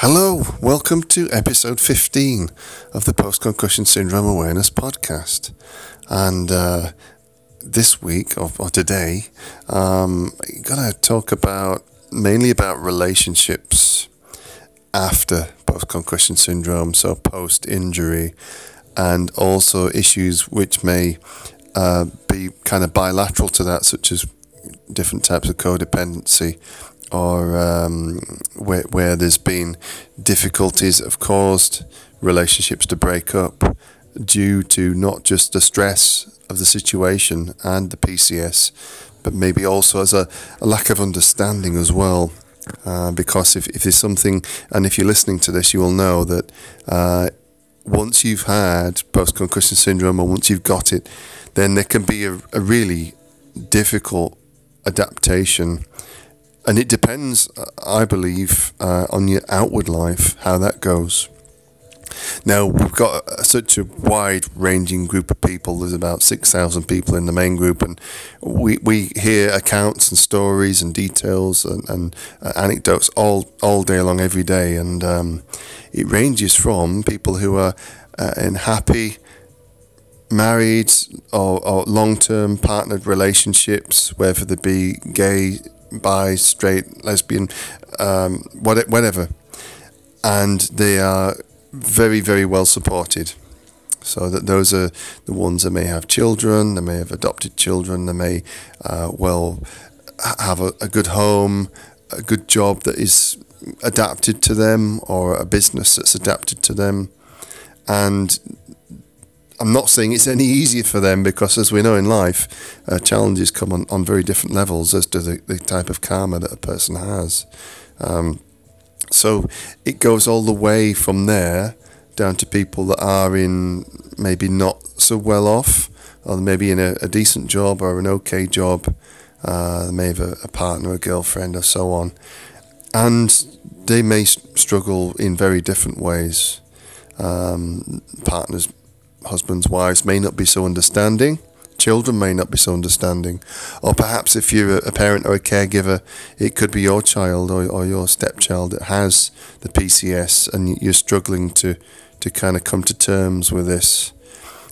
Hello, welcome to episode 15 of the Post Concussion Syndrome Awareness Podcast. And uh, this week, or, or today, um, I'm going to talk about mainly about relationships after post concussion syndrome, so post injury, and also issues which may uh, be kind of bilateral to that, such as different types of codependency or um, where, where there's been difficulties that have caused relationships to break up due to not just the stress of the situation and the PCS, but maybe also as a, a lack of understanding as well. Uh, because if, if there's something, and if you're listening to this, you will know that uh, once you've had post concussion syndrome or once you've got it, then there can be a, a really difficult adaptation and it depends, I believe, uh, on your outward life how that goes. Now we've got such a wide-ranging group of people. There's about six thousand people in the main group, and we, we hear accounts and stories and details and, and uh, anecdotes all all day long, every day, and um, it ranges from people who are uh, in happy married or, or long-term partnered relationships, whether they be gay, bi, straight, lesbian, um, whatever, and they are very, very well supported. So that those are the ones that may have children, they may have adopted children, they may uh, well have a, a good home, a good job that is adapted to them, or a business that's adapted to them, and I'm not saying it's any easier for them because, as we know in life, uh, challenges come on, on very different levels as to the, the type of karma that a person has. Um, so it goes all the way from there down to people that are in maybe not so well off, or maybe in a, a decent job or an okay job. Uh, they may have a, a, partner, a girlfriend, or so on. And they may struggle in very different ways. Um, partners husbands, wives may not be so understanding. Children may not be so understanding. Or perhaps if you're a parent or a caregiver, it could be your child or, or your stepchild that has the PCS and you're struggling to, to kind of come to terms with this.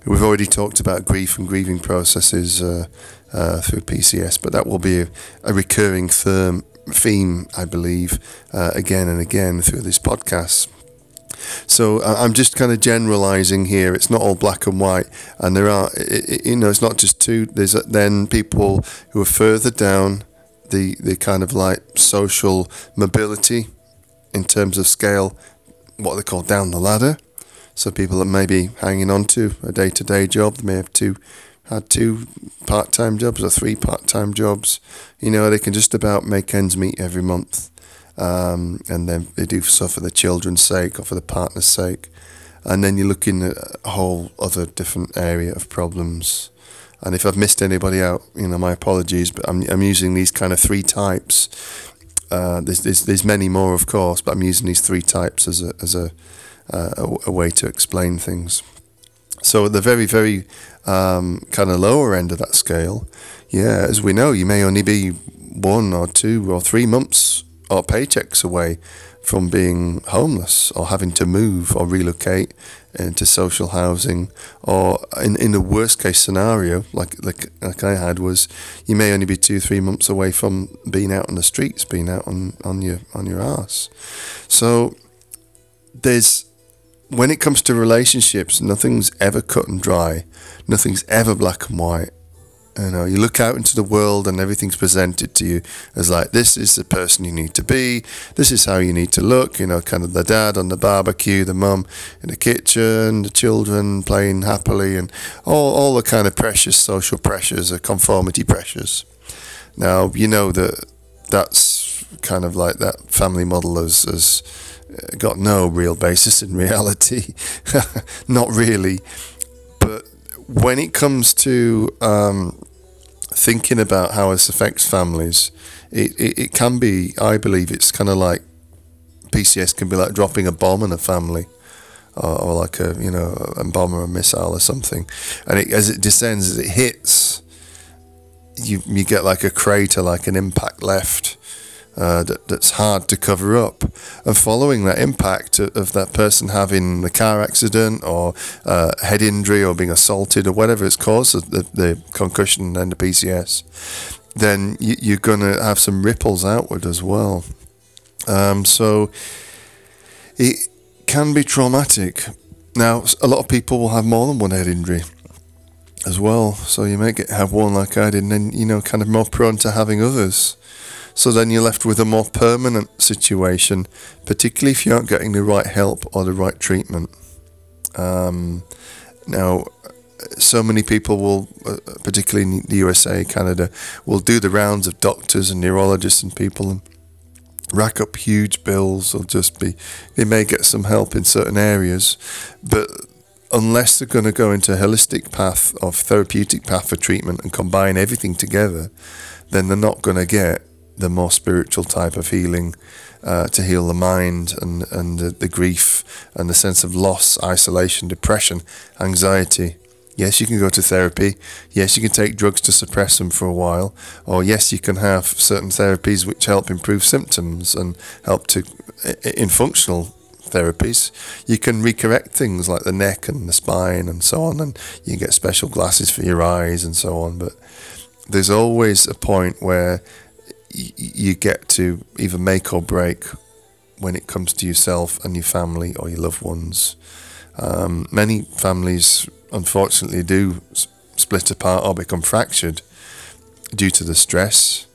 We've already talked about grief and grieving processes uh, uh, through PCS, but that will be a, a recurring theme, theme, I believe, uh, again and again through this podcast. So I'm just kind of generalizing here. It's not all black and white, and there are, you know, it's not just two. There's uh, then people who are further down the the kind of like social mobility in terms of scale, what they call down the ladder. So people that may be hanging on to a day to day job, they may have two had two part time jobs or three part time jobs. You know, they can just about make ends meet every month um, and then they do so for the children's sake or for the partner's sake. And then you're looking at a whole other different area of problems. And if I've missed anybody out, you know, my apologies, but I'm, I'm using these kind of three types. Uh, there's, there's, there's many more, of course, but I'm using these three types as a, as a, uh, a, a way to explain things. So at the very, very um, kind of lower end of that scale, yeah, as we know, you may only be one or two or three months or paychecks away from being homeless or having to move or relocate into social housing or in, in the worst case scenario like, like like I had was you may only be two three months away from being out on the streets being out on, on your on your ass so there's when it comes to relationships nothing's ever cut and dry. Nothing's ever black and white you know, you look out into the world and everything's presented to you as like, this is the person you need to be. This is how you need to look. You know, kind of the dad on the barbecue, the mum in the kitchen, the children playing happily, and all, all the kind of precious social pressures, the conformity pressures. Now, you know that that's kind of like that family model has, has uh, got no real basis in reality. Not really. But when it comes to um, thinking about how this affects families, it, it, it can be, I believe, it's kind of like PCS can be like dropping a bomb on a family. Or, or like a you know a bomb or a missile or something, and it, as it descends, as it hits, you you get like a crater, like an impact left, uh, that, that's hard to cover up. And following that impact of that person having a car accident or uh, head injury or being assaulted or whatever it's caused, the, the concussion and the PCS, then you, are going to have some ripples outward as well. Um, so it can be traumatic. Now, a lot of people will have more than one head injury as well. So you may get have one like I did, and then you know, kind of more prone to having others. So then you're left with a more permanent situation, particularly if you aren't getting the right help or the right treatment. Um, now, so many people will, uh, particularly in the USA, Canada, will do the rounds of doctors and neurologists and people and rack up huge bills or just be, they may get some help in certain areas, but unless they're going to go into a holistic path of therapeutic path for treatment and combine everything together, then they're not going to get the more spiritual type of healing uh, to heal the mind and, and the, the grief and the sense of loss, isolation, depression, anxiety. Yes, you can go to therapy. Yes, you can take drugs to suppress them for a while. Or yes, you can have certain therapies which help improve symptoms and help to, in functional therapies, you can recorrect things like the neck and the spine and so on. And you can get special glasses for your eyes and so on. But there's always a point where you get to either make or break when it comes to yourself and your family or your loved ones. Um, many families, unfortunately, do split apart or become fractured due to the stress.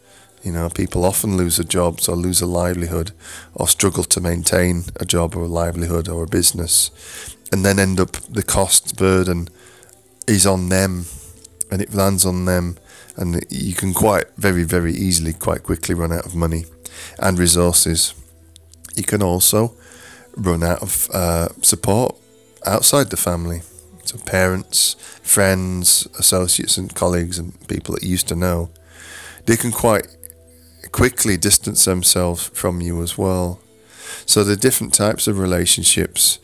You know, people often lose their jobs or lose a livelihood or struggle to maintain a job or a livelihood or a business and then end up the cost burden is on them and it lands on them and you can quite very very easily quite quickly run out of money and resources. You can also run out of uh, support outside the family. So parents friends associates and colleagues and people that you used to know they can quite quickly distance themselves from you as well. So the different types of relationships.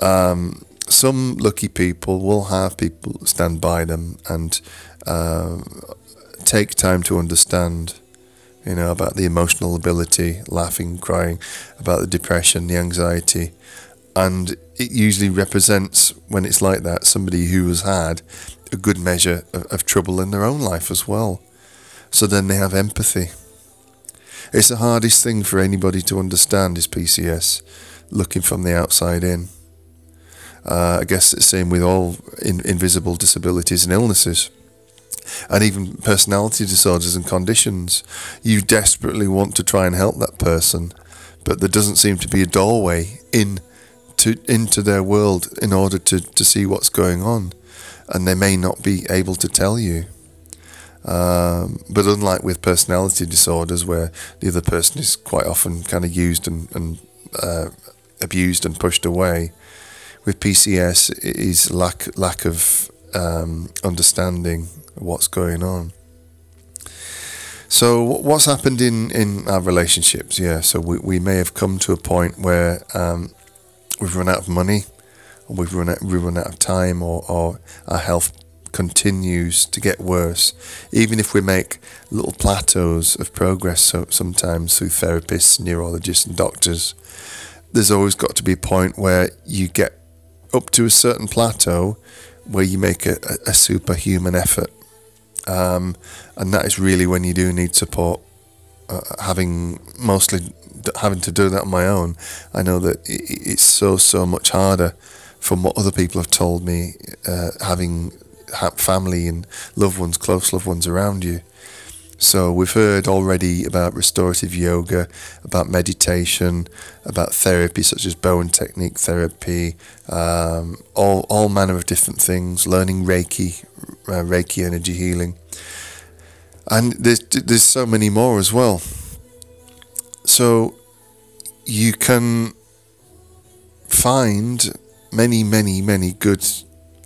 Um, some lucky people will have people stand by them and uh, take time to understand, you know, about the emotional ability, laughing, crying, about the depression, the anxiety. And it usually represents, when it's like that, somebody who has had a good measure of, of trouble in their own life as well. So then they have empathy. It's the hardest thing for anybody to understand is PCS, looking from the outside in. Uh, I guess it's same with all in, invisible disabilities and illnesses and even personality disorders and conditions. You desperately want to try and help that person, but there doesn't seem to be a doorway in to into their world in order to, to see what's going on, and they may not be able to tell you. Um, but unlike with personality disorders, where the other person is quite often kind of used and, and uh, abused and pushed away, with PCS is lack lack of um, understanding what's going on. So what's happened in, in our relationships? Yeah, so we, we may have come to a point where um, we've run out of money, or we've run out, we've run out of time, or, or our health continues to get worse. Even if we make little plateaus of progress, so sometimes through therapists, neurologists, and doctors, there's always got to be a point where you get up to a certain plateau where you make a, a superhuman effort um, and that is really when you do need support. Uh, having mostly having to do that on my own, I know that it's so so much harder from what other people have told me. Uh, having family and loved ones, close loved ones around you. So we've heard already about restorative yoga, about meditation, about therapy such as Bowen technique therapy, um, all all manner of different things. Learning Reiki, uh, Reiki energy healing, and there's there's so many more as well. So you can find many, many, many good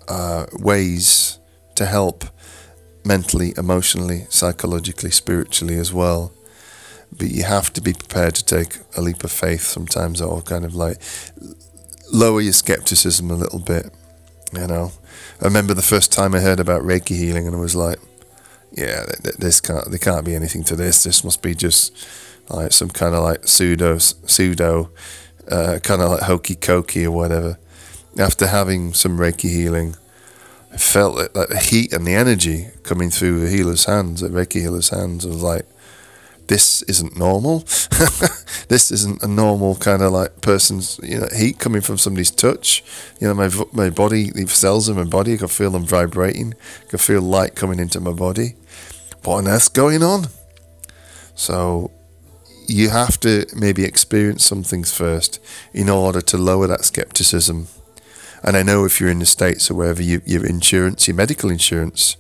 uh, ways to help mentally, emotionally, psychologically, spiritually as well. But you have to be prepared to take a leap of faith sometimes, or kind of like lower your skepticism a little bit. You know, I remember the first time I heard about Reiki healing, and I was like, "Yeah, this can't there can't be anything to this. This must be just like some kind of like pseudo pseudo uh, kind of like hokey cokey or whatever. After having some Reiki healing, felt like, like the heat and the energy coming through the healer's hands, the Reiki healer's hands, was like, this isn't normal. this isn't a normal kind of like person's you know heat coming from somebody's touch. You know, my my body, the cells in my body, I can feel them vibrating. I can feel light coming into my body. What on earth's going on? So you have to maybe experience some things first in order to lower that skepticism. And I know if you're in the States or wherever, you, your insurance, your medical insurance,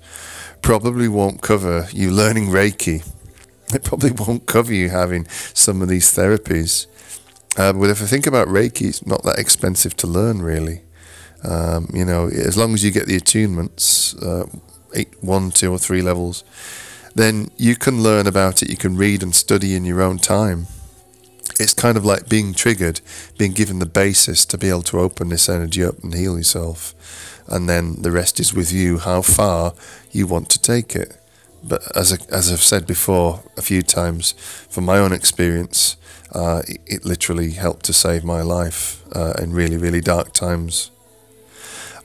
probably won't cover you learning Reiki. It probably won't cover you having some of these therapies. Uh, but if I think about Reiki, it's not that expensive to learn, really. Um, you know, as long as you get the attunements, uh, eight, one, two, or three levels, then you can learn about it. You can read and study in your own time. It's kind of like being triggered, being given the basis to be able to open this energy up and heal yourself. And then the rest is with you, how far you want to take it. But as, I, as I've said before a few times, from my own experience, uh, it, it, literally helped to save my life uh, in really, really dark times.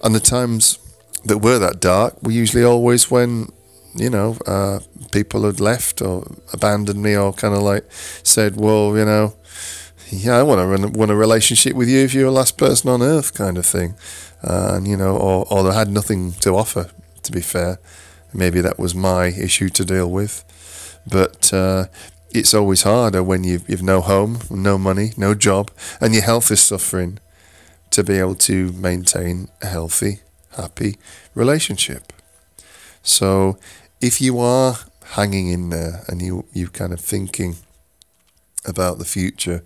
And the times that were that dark were usually always when you know, uh, people had left or abandoned me or kind of like said, well, you know, yeah, I want to run, want a relationship with you if you're the last person on earth, kind of thing. Uh, and, you know, or, or they had nothing to offer, to be fair. Maybe that was my issue to deal with. But uh, it's always harder when you've, you've no home, no money, no job, and your health is suffering to be able to maintain a healthy, happy relationship. So if you are hanging in there and you you kind of thinking about the future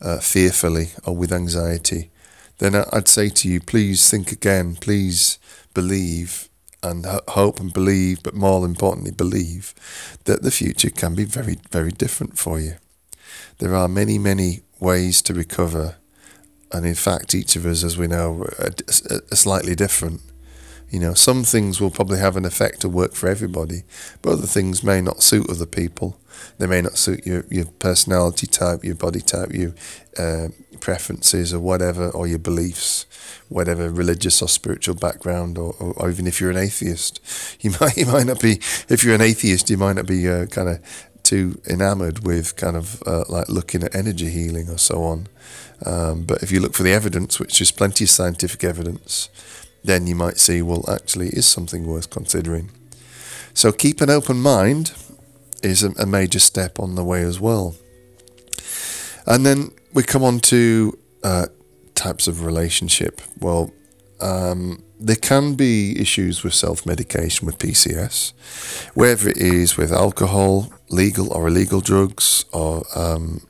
uh, fearfully or with anxiety, then I'd say to you, please think again. Please believe and hope and believe, but more importantly, believe that the future can be very, very different for you. There are many, many ways to recover, and in fact, each of us, as we know, are, slightly different. You know, some things will probably have an effect to work for everybody, but other things may not suit other people. They may not suit your, your personality type, your body type, your uh, preferences, or whatever, or your beliefs, whatever religious or spiritual background, or, or, or even if you're an atheist, you might you might not be. If you're an atheist, you might not be uh, kind of too enamored with kind of uh, like looking at energy healing or so on. Um, but if you look for the evidence, which is plenty of scientific evidence, then you might see, well, actually, is something worth considering. So keep an open mind is a, a major step on the way as well. And then we come on to uh, types of relationship. Well, um, there can be issues with self medication with PCS, whether it is with alcohol, legal or illegal drugs, or um,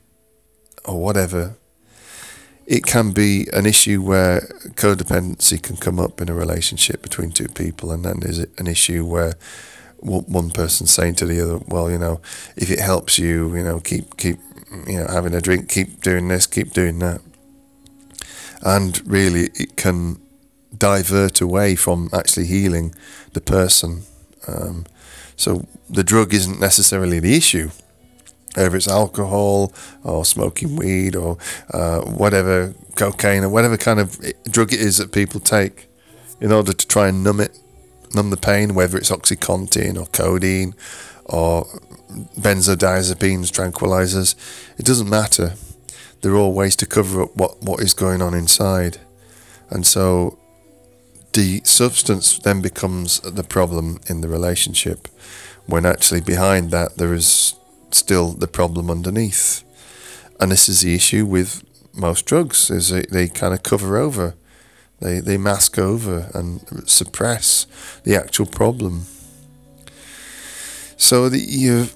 or whatever it can be an issue where codependency can come up in a relationship between two people, and then there's an issue where one person saying to the other, "Well, you know, if it helps you, you know, keep keep you know having a drink, keep doing this, keep doing that," and really it can divert away from actually healing the person. Um, so the drug isn't necessarily the issue whether it's alcohol or smoking weed or uh, whatever, cocaine or whatever kind of drug it is that people take in order to try and numb it, numb the pain, whether it's Oxycontin or codeine or benzodiazepines, tranquilizers, it doesn't matter. They're all ways to cover up what, what is going on inside. And so the substance then becomes the problem in the relationship when actually behind that there is still the problem underneath. And this is the issue with most drugs is they, they kind of cover over, they, they mask over and suppress the actual problem. So the, you,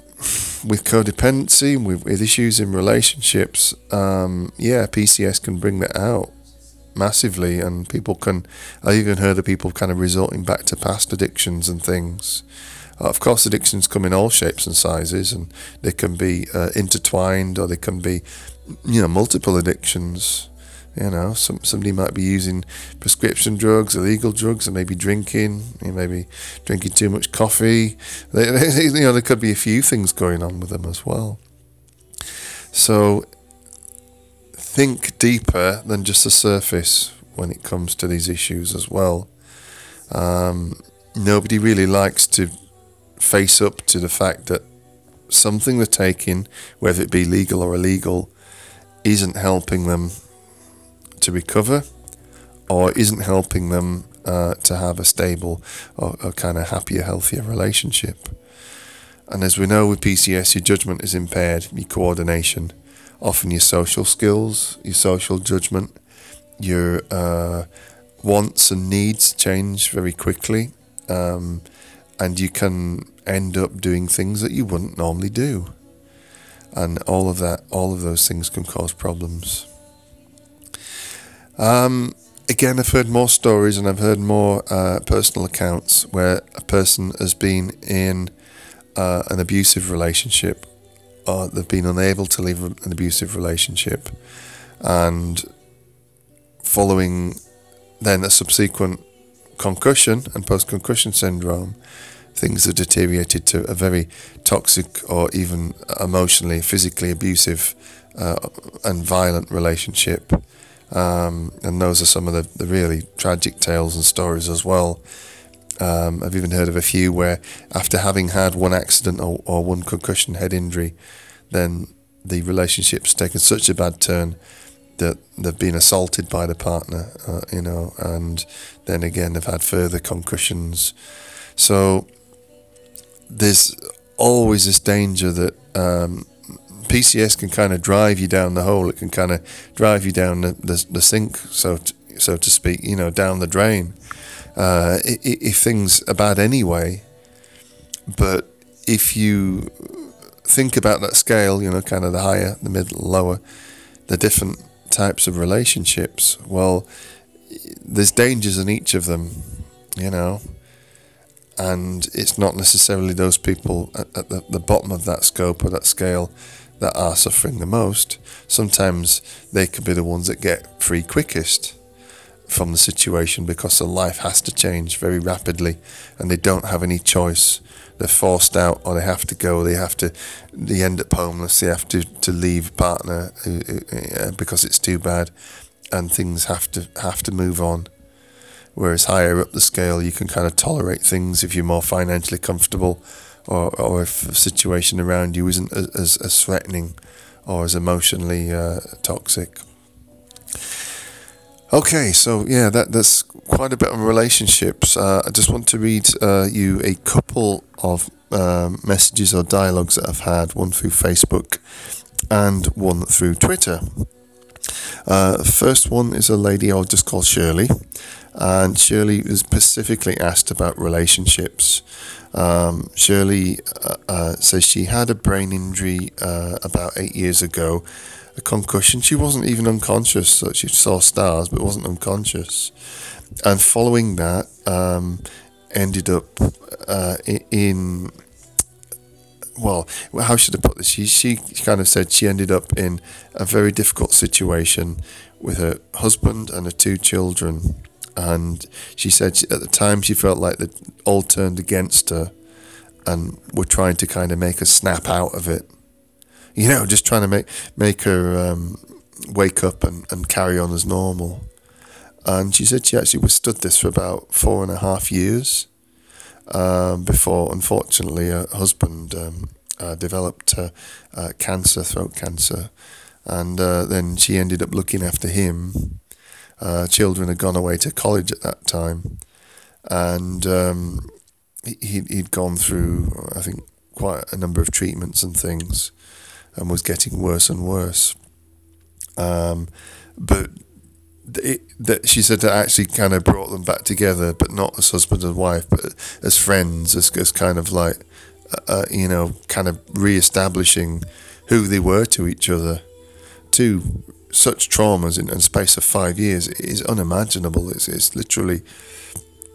with codependency, with, with issues in relationships, um, yeah, PCS can bring that out massively, and people can. I even heard of people kind of resorting back to past addictions and things. Uh, of course, addictions come in all shapes and sizes, and they can be uh, intertwined, or they can be, you know, multiple addictions. You know, some somebody might be using prescription drugs, illegal drugs, and maybe drinking. You know, maybe drinking too much coffee. They, they, you know, there could be a few things going on with them as well. So think deeper than just the surface when it comes to these issues as well. Um, nobody really likes to face up to the fact that something they're taking, whether it be legal or illegal, isn't helping them to recover or isn't helping them uh, to have a stable or, or kind of happier, healthier relationship. And as we know with PCS, your judgment is impaired, your coordination, often your social skills, your social judgment, your uh, wants and needs change very quickly. Um, and you can end up doing things that you wouldn't normally do. And all of that, all of those things can cause problems. Um, again, I've heard more stories and I've heard more uh, personal accounts where a person has been in uh, an abusive relationship or they've been unable to leave an abusive relationship and following then a subsequent concussion and post concussion syndrome, things have deteriorated to a very toxic or even emotionally, physically abusive uh, and violent relationship. Um, and those are some of the, the really tragic tales and stories as well. Um, I've even heard of a few where, after having had one accident or, or one concussion head injury, then the relationship's taken such a bad turn that they've been assaulted by the partner, uh, you know, and then again they've had further concussions. So there's always this danger that um, PCS can kind of drive you down the hole. It can kind of drive you down the, the, the sink, so to, so to speak, you know, down the drain. Uh, if things are bad anyway, but if you think about that scale, you know, kind of the higher, the middle, lower, the different types of relationships, well, there's dangers in each of them, you know, and it's not necessarily those people at, at the, the bottom of that scope or that scale that are suffering the most. Sometimes they could be the ones that get free quickest from the situation because their life has to change very rapidly and they don't have any choice. They're forced out or they have to go. They have to, they end up homeless. They have to, to leave partner uh, uh, because it's too bad and things have to have to move on. Whereas higher up the scale, you can kind of tolerate things if you're more financially comfortable or, or if the situation around you isn't as, as threatening or as emotionally uh, toxic. Okay, so yeah, that that's quite a bit on relationships. Uh, I just want to read uh, you a couple of um, messages or dialogues that I've had, one through Facebook and one through Twitter. Uh, first one is a lady I'll just call Shirley, and Shirley was specifically asked about relationships. Um, Shirley uh, uh, says she had a brain injury uh, about eight years ago a concussion. She wasn't even unconscious, so she saw stars, but wasn't unconscious. And following that, um, ended up uh, in. Well, how should I put this? She, she kind of said she ended up in a very difficult situation with her husband and her two children. And she said she, at the time she felt like they all turned against her and were trying to kind of make her snap out of it you know, just trying to make make her um, wake up and, and carry on as normal. And she said she actually withstood this for about four and a half years um, before, unfortunately, her husband um, uh, developed uh, uh, cancer, throat cancer, and uh, then she ended up looking after him. Uh, children had gone away to college at that time, and um, he, he'd gone through, I think, quite a number of treatments and things and was getting worse and worse. Um, but it, that she said that actually kind of brought them back together, but not as husband and wife, but as friends, as, as kind of like, uh, uh, you know, kind of re-establishing who they were to each other. Two such traumas in, in space of five years is unimaginable. It's, it's literally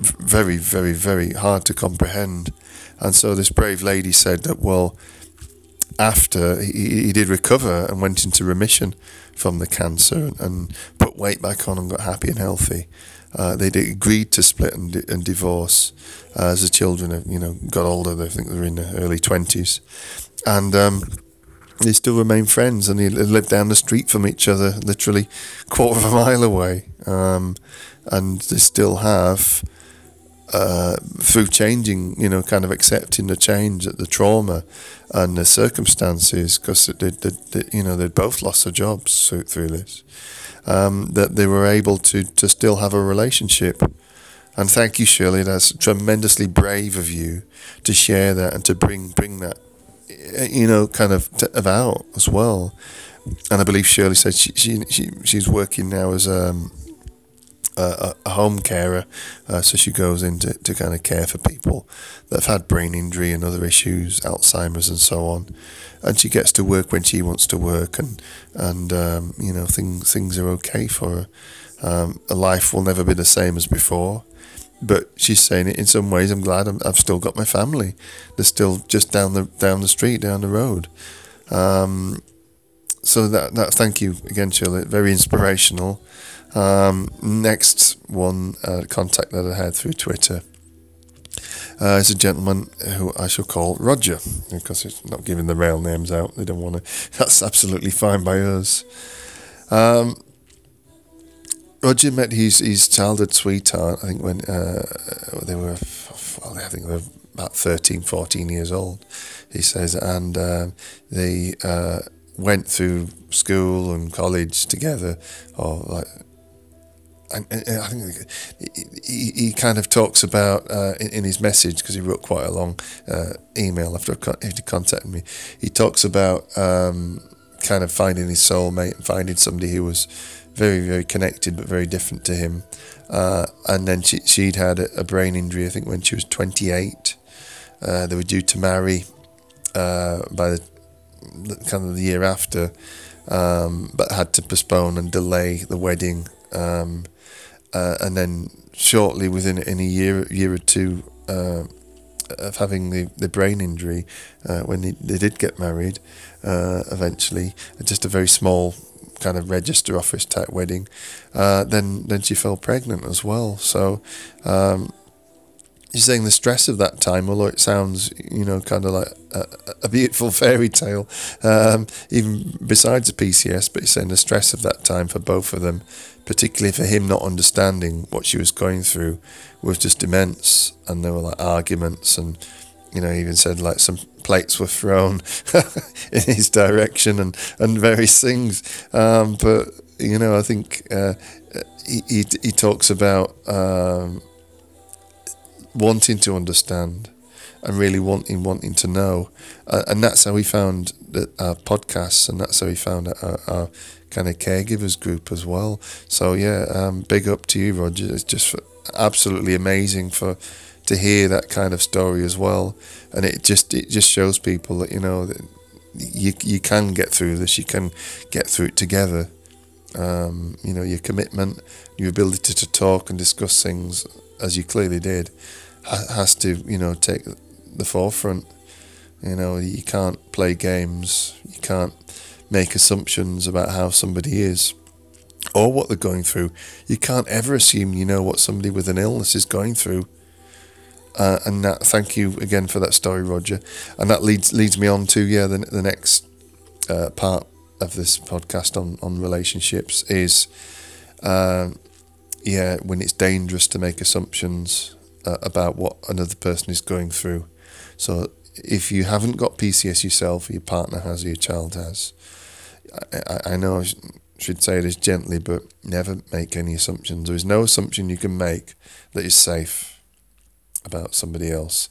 very, very, very hard to comprehend. And so this brave lady said that, well, after he, he did recover and went into remission from the cancer and put weight back on and got happy and healthy. Uh, they agreed to split and, and divorce uh, as the children, have, you know, got older. I think they were in their early twenties, and um, they still remain friends, and they live down the street from each other, literally quarter of a mile away, um, and they still have. Uh, through changing, you know, kind of accepting the change, the trauma, and the circumstances, because you know, they'd both lost their jobs through, through this, um, that they were able to to still have a relationship. And thank you, Shirley. That's tremendously brave of you to share that and to bring bring that you know, kind of about as well. And I believe Shirley said she, she, she she's working now as um, a, a, home carer, uh, so she goes in to, to kind of care for people that have had brain injury and other issues, Alzheimer's and so on. And she gets to work when she wants to work, and and um, you know things things are okay for her. Um, life will never be the same as before but she's saying it in some ways. I'm glad i have still got my family. They're still just down the down the street, down the road. Um, so that that thank you again, Shirley. Very inspirational. Um, next one uh, contact that I had through Twitter uh, is a gentleman who I shall call Roger because it's not giving the real names out. They don't want to. That's absolutely fine by us. Um, Roger met his, his childhood sweetheart, I think, when uh, they were, well, I think they were about 13, 14 years old, he says, and uh, they uh, went through school and college together, or like, and, and I think he, he kind of talks about uh, in, in, his message because he wrote quite a long uh, email after he contacted me. He talks about um, kind of finding his soulmate and finding somebody who was very, very connected, but very different to him. Uh, and then she, she'd had a, a, brain injury, I think, when she was 28. Uh, they were due to marry uh, by the, kind of the year after, um, but had to postpone and delay the wedding. Um, uh, and then shortly, within in a year, year or two uh, of having the, the brain injury, uh, when they, they did get married, eventually, just a very small kind of register office type wedding, uh, then then she fell pregnant as well. So um, you're saying the stress of that time, although it sounds you know kind of like a, a beautiful fairy tale, um, even besides the PCS, but you're saying the stress of that time for both of them, particularly for him not understanding what she was going through, was just immense, and there were like arguments and you know, he even said like some plates were thrown in his direction and, and various things. Um, but, you know, I think uh, he, he, he, talks about um, wanting to understand and really wanting wanting to know. Uh, and that's how we found the, our podcasts and that's how we found our, our kind of caregivers group as well. So, yeah, um, big up to you, Roger. It's just absolutely amazing for to hear that kind of story as well. And it just it just shows people that you know that you you can get through this. You can get through it together. Um, you know your commitment, your ability to talk and discuss things as you clearly did, has to you know take the forefront. You know you can't play games. You can't make assumptions about how somebody is or what they're going through. You can't ever assume you know what somebody with an illness is going through uh, and that, thank you again for that story, Roger. And that leads leads me on to yeah the the next uh, part of this podcast on on relationships is uh, yeah when it's dangerous to make assumptions uh, about what another person is going through. So if you haven't got PCS yourself, your partner has, or your child has, I, I know I should say this gently, but never make any assumptions. There is no assumption you can make that is safe about somebody else,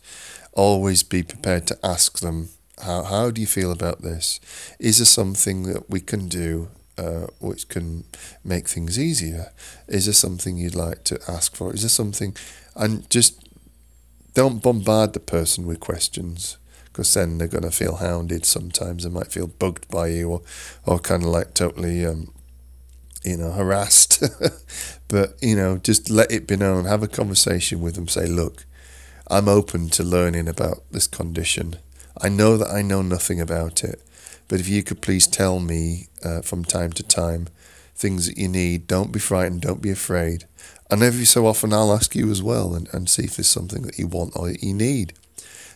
always be prepared to ask them, how, how do you feel about this? Is there something that we can do uh, which can make things easier? Is there something you'd like to ask for? Is there something, and just don't bombard the person with questions because then they're going to feel hounded sometimes. They might feel bugged by you or, or kind of like totally, um, you know, harassed. but, you know, just let it be known. Have a conversation with them. Say, look, I'm open to learning about this condition. I know that I know nothing about it, but if you could please tell me uh, from time to time things that you need, don't be frightened, don't be afraid. And every so often I'll ask you as well and, and see if there's something that you want or that you need.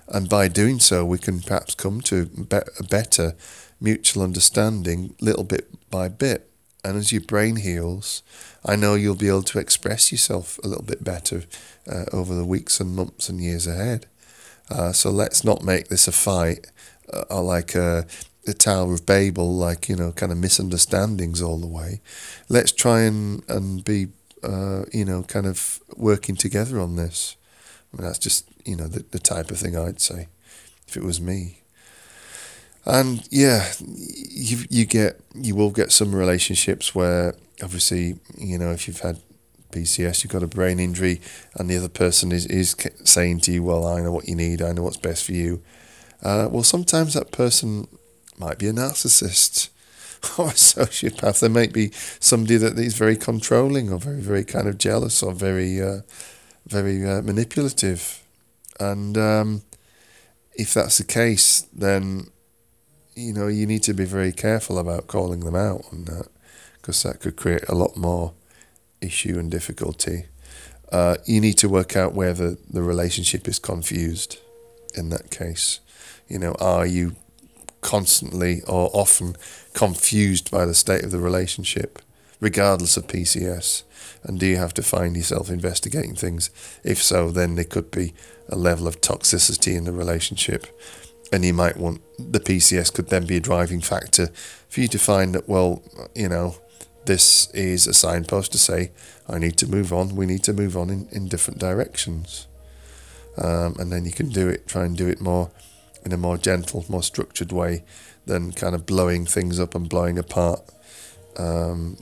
And by doing so, we can perhaps come to a better mutual understanding little bit by bit. And as your brain heals, I know you'll be able to express yourself a little bit better uh, over the weeks and months and years ahead. Uh, so let's not make this a fight uh, or like a, a Tower of Babel, like, you know, kind of misunderstandings all the way. Let's try and, and be, uh, you know, kind of working together on this. I mean, that's just, you know, the, the type of thing I'd say if it was me. And yeah, you you get you will get some relationships where obviously you know if you've had PCS, you've got a brain injury, and the other person is is saying to you, "Well, I know what you need. I know what's best for you." Uh, well, sometimes that person might be a narcissist or a sociopath. There might be somebody that is very controlling or very very kind of jealous or very uh, very uh, manipulative, and um, if that's the case, then you know, you need to be very careful about calling them out on that because that could create a lot more issue and difficulty. Uh, you need to work out where the, the relationship is confused in that case. You know, are you constantly or often confused by the state of the relationship, regardless of PCS? And do you have to find yourself investigating things? If so, then there could be a level of toxicity in the relationship and you might want the PCS could then be a driving factor for you to find that well you know this is a signpost to say I need to move on. We need to move on in, in different directions. Um, and then you can do it try and do it more in a more gentle more structured way than kind of blowing things up and blowing apart um,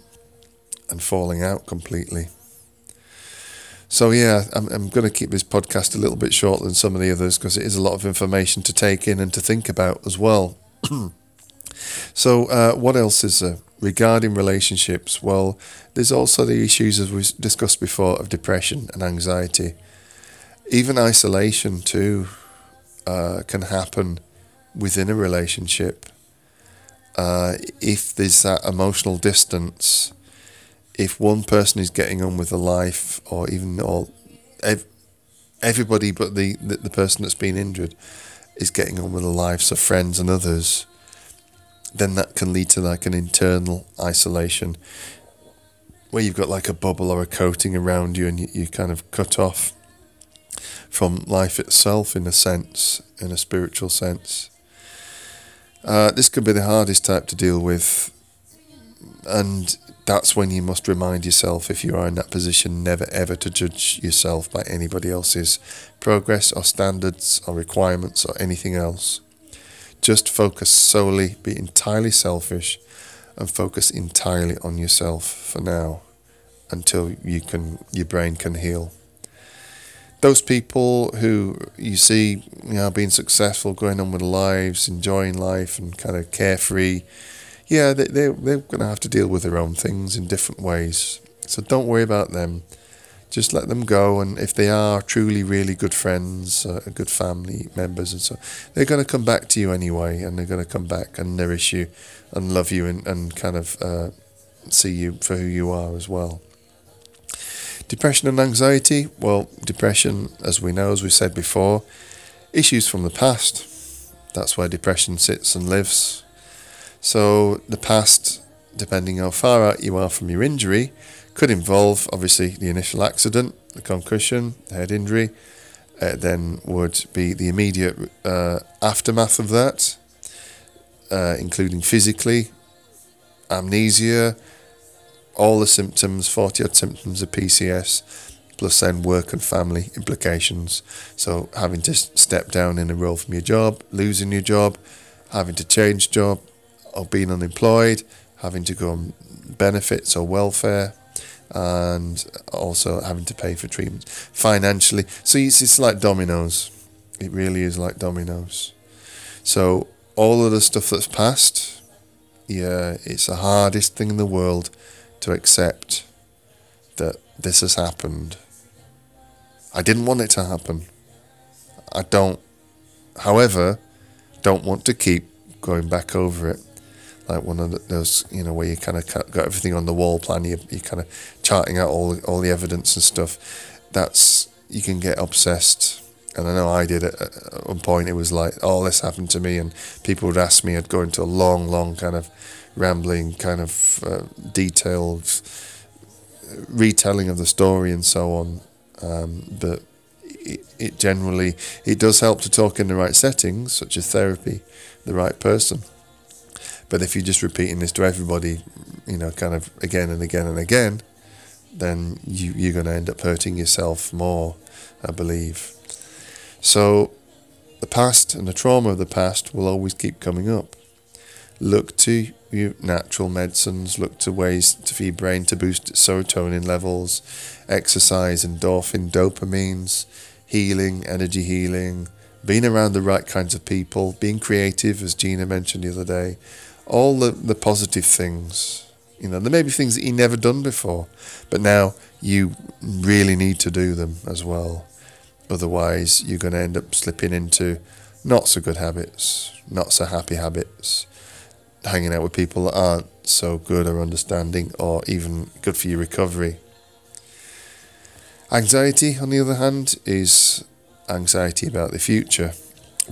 and falling out completely. So yeah, I'm, I'm going to keep this podcast a little bit shorter than some of the others because it is a lot of information to take in and to think about as well. so uh, what else is there regarding relationships? Well, there's also the issues as we discussed before of depression and anxiety. Even isolation too uh, can happen within a relationship. Uh, if there's that emotional distance if one person is getting on with the life, or even all, ev- everybody but the, the, the person that's been injured is getting on with the lives of friends and others, then that can lead to like an internal isolation where you've got like a bubble or a coating around you and you, you kind of cut off from life itself in a sense, in a spiritual sense. Uh, this could be the hardest type to deal with, and that's when you must remind yourself, if you are in that position, never ever to judge yourself by anybody else's progress or standards or requirements or anything else. Just focus solely, be entirely selfish, and focus entirely on yourself for now until you can your brain can heal. Those people who you see you know being successful, going on with lives, enjoying life and kind of carefree, yeah, they, they, they're going to have to deal with their own things in different ways. So don't worry about them. Just let them go. And if they are truly, really good friends, uh, good family members, and so, they're going to come back to you anyway. And they're going to come back and nourish you and love you and, and kind of uh, see you for who you are as well. Depression and anxiety. Well, depression, as we know, as we said before, issues from the past. That's where depression sits and lives. So the past, depending how far out you are from your injury, could involve obviously the initial accident, the concussion, the head injury. Uh, then would be the immediate uh, aftermath of that, uh, including physically, amnesia, all the symptoms, 40 odd symptoms of PCS, plus then work and family implications. So having to step down in a role from your job, losing your job, having to change job, of being unemployed, having to go on benefits or welfare, and also having to pay for treatment financially. So it's, it's like dominoes. It really is like dominoes. So all of the stuff that's passed, yeah, it's the hardest thing in the world to accept that this has happened. I didn't want it to happen. I don't, however, don't want to keep going back over it like one of those, you know, where you kind of got everything on the wall plan. You you kind of charting out all all the evidence and stuff. That's you can get obsessed And I know I did it at one point. It was like, oh, this happened to me. And people would ask me, I'd go into a long, long kind of rambling, kind of uh, detailed retelling of the story and so on. Um, but it, it generally, it does help to talk in the right settings, such as therapy, the right person. But if you're just repeating this to everybody, you know, kind of again and again and again, then you, you're going to end up hurting yourself more, I believe. So the past and the trauma of the past will always keep coming up. Look to your natural medicines, look to ways to feed brain to boost serotonin levels, exercise, endorphin, dopamines, healing, energy healing, being around the right kinds of people, being creative, as Gina mentioned the other day, all the, the positive things. You know, there may be things that you never done before, but now you really need to do them as well. Otherwise, you're going to end up slipping into not so good habits, not so happy habits, hanging out with people that aren't so good or understanding or even good for your recovery. Anxiety, on the other hand, is anxiety about the future.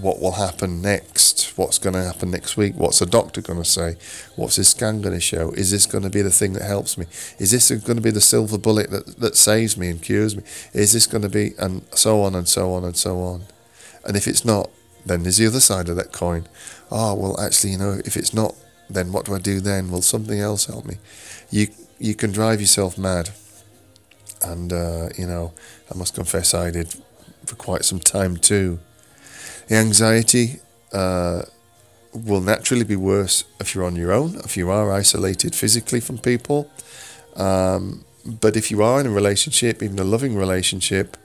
What will happen next? What's going to happen next week? What's the doctor going to say? What's his scan going to show? Is this going to be the thing that helps me? Is this going to be the silver bullet that, that saves me and cures me? Is this going to be, and so on and so on and so on? And if it's not, then there's the other side of that coin. Oh, well, actually, you know, if it's not, then what do I do then? Will something else help me? You you can drive yourself mad. And, uh, you know, I must confess I did for quite some time too. The anxiety uh, will naturally be worse if you're on your own, if you are isolated physically from people. Um, but if you are in a relationship, even a loving relationship,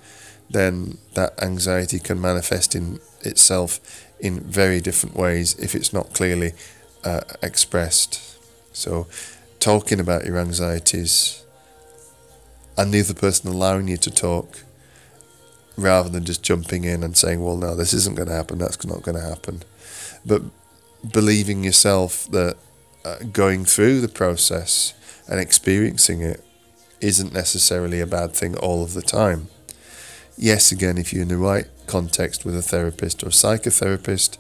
then that anxiety can manifest in itself in very different ways if it's not clearly uh, expressed. So, talking about your anxieties and the other person allowing you to talk rather than just jumping in and saying, well, no, this isn't going to happen, that's not going to happen. But believing yourself that uh, going through the process and experiencing it isn't necessarily a bad thing all of the time. Yes, again, if you're in the right context with a therapist or a psychotherapist,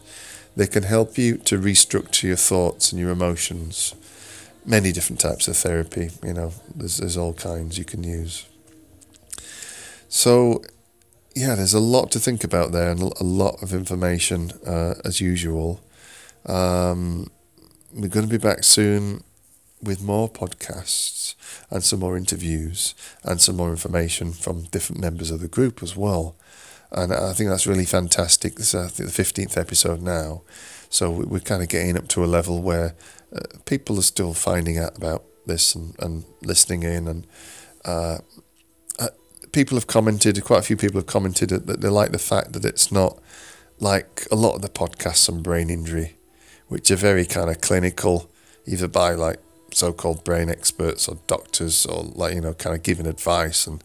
they can help you to restructure your thoughts and your emotions. Many different types of therapy, you know, there's, there's all kinds you can use. So, yeah, there's a lot to think about there and a lot of information uh, as usual. Um, we're going to be back soon with more podcasts and some more interviews and some more information from different members of the group as well. And I think that's really fantastic. This is the 15th episode now. So we're kind of getting up to a level where uh, people are still finding out about this and, and listening in. And uh, people have commented, quite a few people have commented that they like the fact that it's not like a lot of the podcasts on brain injury, which are very kind of clinical, either by like so-called brain experts or doctors or like, you know, kind of giving advice and,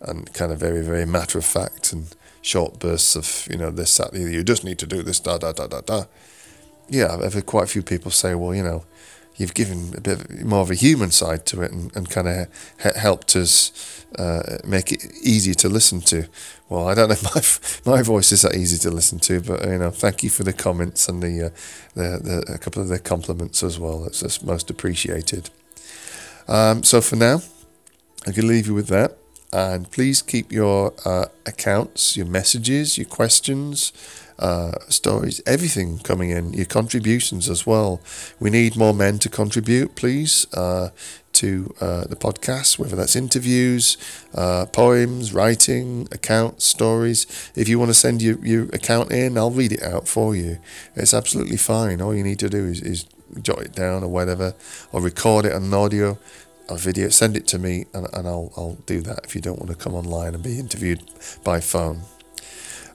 and kind of very, very matter of fact and short bursts of, you know, this, that, you just need to do this, da, da, da, da, da. Yeah, I've had quite a few people say, well, you know, you've given a bit more of a human side to it and, and kind of ha- helped us uh, make it easier to listen to. Well, I don't know if my, my voice is that easy to listen to, but, you know, thank you for the comments and the, uh, the, the a couple of the compliments as well. It's just most appreciated. Um, so for now, I can leave you with that. And please keep your uh, accounts, your messages, your questions, uh, stories, everything coming in, your contributions as well. We need more men to contribute, please, uh, to uh, the podcast, whether that's interviews, uh, poems, writing, accounts, stories. If you want to send your, your account in, I'll read it out for you. It's absolutely fine. All you need to do is, is jot it down or whatever, or record it on audio a video, send it to me, and, and I'll, I'll do that if you don't want to come online and be interviewed by phone.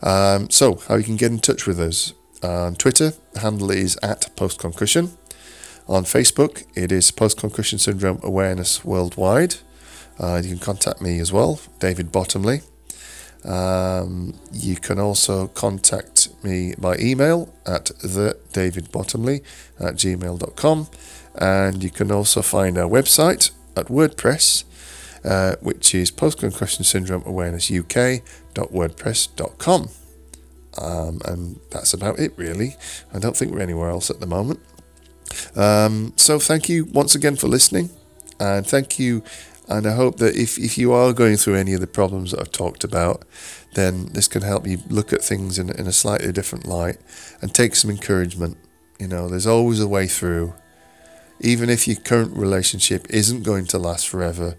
Um, so, how you can get in touch with us. On Twitter, the handle is at Post Concussion. On Facebook, it is Post Concussion Syndrome Awareness Worldwide. Uh, you can contact me as well, David Bottomley. Um, you can also contact me by email at the thedavidbottomley at gmail.com. And you can also find our website at WordPress, uh, which is Post Concussion Syndrome Awareness UK.wordpress.com. Um, and that's about it, really. I don't think we're anywhere else at the moment. Um, so thank you once again for listening. And thank you. And I hope that if, if you are going through any of the problems that I've talked about, then this can help you look at things in, in a slightly different light and take some encouragement. You know, there's always a way through. Even if your current relationship isn't going to last forever,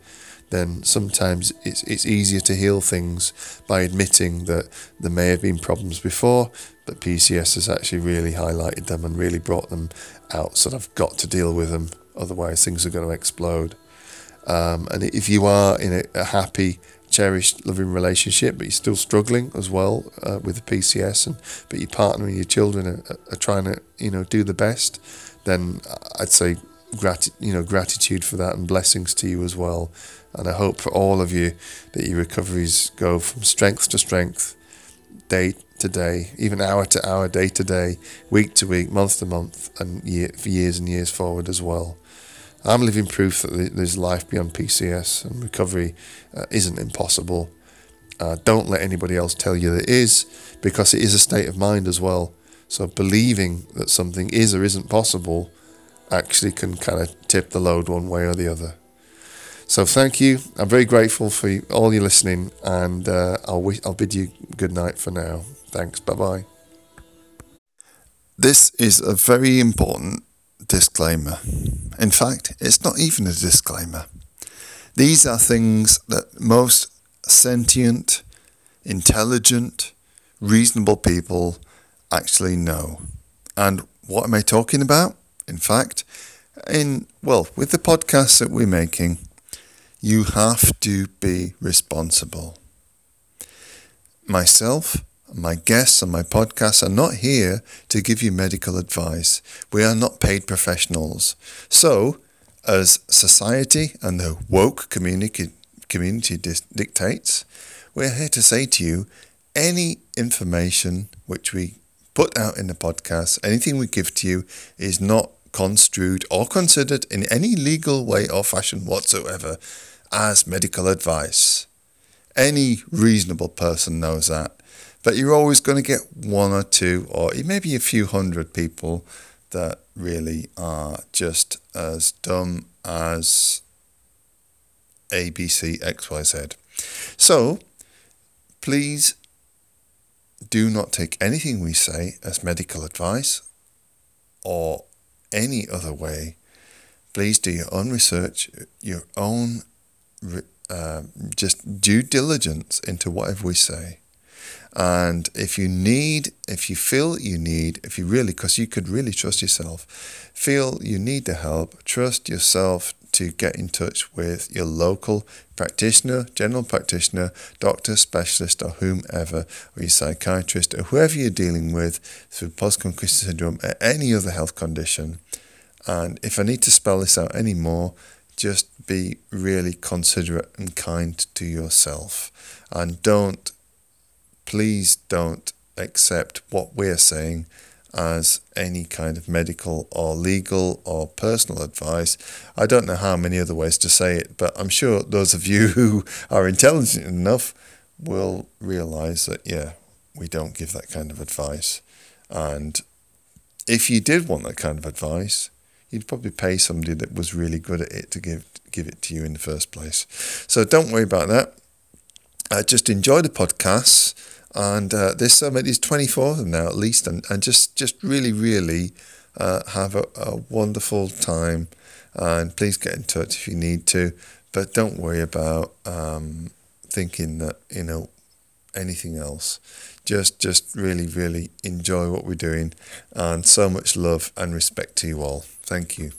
then sometimes it's it's easier to heal things by admitting that there may have been problems before, but PCS has actually really highlighted them and really brought them out. So I've got to deal with them, otherwise things are going to explode. Um, and if you are in a, a, happy, cherished, loving relationship, but you're still struggling as well uh, with the PCS, and but your partner and your children are, are trying to you know do the best, then I'd say grat- you know gratitude for that and blessings to you as well. And I hope for all of you that your recoveries go from strength to strength, day to day, even hour to hour, day to day, week to week, month to month, and year, for years and years forward as well. I'm living proof that there's life beyond PCS and recovery uh, isn't impossible. Uh, don't let anybody else tell you that it is, because it is a state of mind as well. So believing that something is or isn't possible actually can kind of tip the load one way or the other. So thank you. I'm very grateful for you, all your listening, and uh, I'll wish, I'll bid you good night for now. Thanks. Bye bye. This is a very important disclaimer. In fact, it's not even a disclaimer. These are things that most sentient, intelligent, reasonable people actually know. And what am I talking about? In fact, in well, with the podcasts that we're making, you have to be responsible. Myself, my guests and my podcast are not here to give you medical advice. We are not paid professionals. So, as society and the woke community, community dictates, we're here to say to you any information which we put out in the podcast, anything we give to you, is not construed or considered in any legal way or fashion whatsoever as medical advice. Any reasonable person knows that. But you're always going to get one or two, or maybe a few hundred people that really are just as dumb as ABC XYZ. So please do not take anything we say as medical advice or any other way. Please do your own research, your own uh, just due diligence into whatever we say. And if you need, if you feel you need, if you really, because you could really trust yourself, feel you need the help, trust yourself to get in touch with your local practitioner, general practitioner, doctor, specialist, or whomever, or your psychiatrist, or whoever you're dealing with through post concussion syndrome or any other health condition. And if I need to spell this out anymore, just be really considerate and kind to yourself. And don't, please don't accept what we're saying as any kind of medical or legal or personal advice. I don't know how many other ways to say it, but I'm sure those of you who are intelligent enough will realize that, yeah, we don't give that kind of advice. And if you did want that kind of advice, you'd probably pay somebody that was really good at it to give give it to you in the first place. So don't worry about that. Uh, just enjoy the podcasts, and uh, there's so many. There's 24 of them now at least, and, and just just really really uh, have a, a wonderful time. And please get in touch if you need to, but don't worry about um, thinking that you know anything else. Just just really really enjoy what we're doing, and so much love and respect to you all. Thank you.